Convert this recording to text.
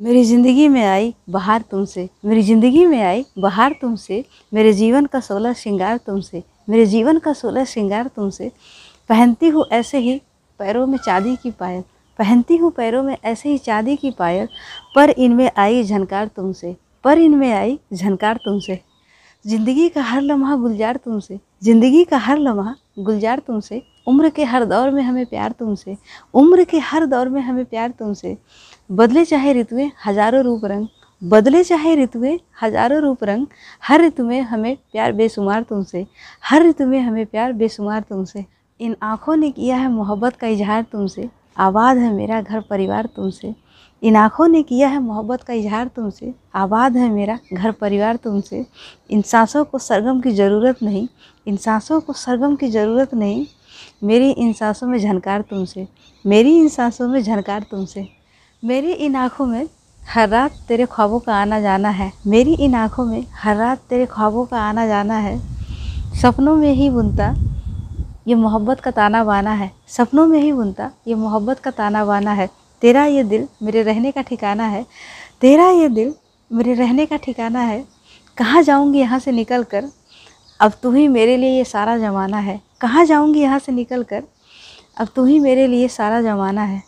मेरी ज़िंदगी में आई बाहर तुमसे। मेरी ज़िंदगी में आई बाहर तुमसे। मेरे जीवन का सोलह श्रृंगार तुमसे। मेरे जीवन का सोलह श्रृंगार तुमसे। पहनती हूँ ऐसे ही पैरों में चांदी की पायल। पहनती हूँ पैरों में ऐसे ही चांदी की पायल। पर इनमें आई झनकार तुमसे। पर इनमें आई झनकार तुमसे। ज़िंदगी का हर लम्हा गुलजार तुमसे, ज़िंदगी का हर लम्हा गुलजार तुमसे, उम्र के हर दौर में हमें प्यार तुमसे, उम्र के हर दौर में हमें प्यार तुमसे। बदले चाहे ऋतुएँ, हज़ारों रूप रंग, बदले चाहे ऋतुएँ, हज़ारों रूप रंग, हर ऋतु में हमें प्यार बेशुमार तुमसे, हर ऋतु में हमें प्यार बेशुमार तुमसे। इन आँखों ने किया है मोहब्बत का इजहार तुमसे आबाद है मेरा घर परिवार तुमसे। इन आँखों ने किया है मोहब्बत का इजहार तुमसे। आबाद है मेरा घर परिवार तुमसे। इन सांसों को सरगम की ज़रूरत नहीं। इन सांसों को सरगम की ज़रूरत नहीं। मेरी इन सांसों में झनकार तुमसे। मेरी इन सांसों में झनकार तुमसे। मेरी इन आँखों में हर रात तेरे ख्वाबों का आना जाना है। मेरी इन आँखों में हर रात तेरे ख्वाबों का आना जाना है। सपनों में ही बुनता ये मोहब्बत का ताना बाना है। सपनों में ही बुनता, ये मोहब्बत का ताना बाना है। तेरा ये दिल मेरे रहने का ठिकाना है। तेरा ये दिल मेरे रहने का ठिकाना है। कहाँ जाऊँगी यहाँ से निकल कर अब तू ही मेरे लिए ये सारा ज़माना है। कहाँ जाऊँगी यहाँ से निकल कर अब तू ही मेरे लिए सारा ज़माना है।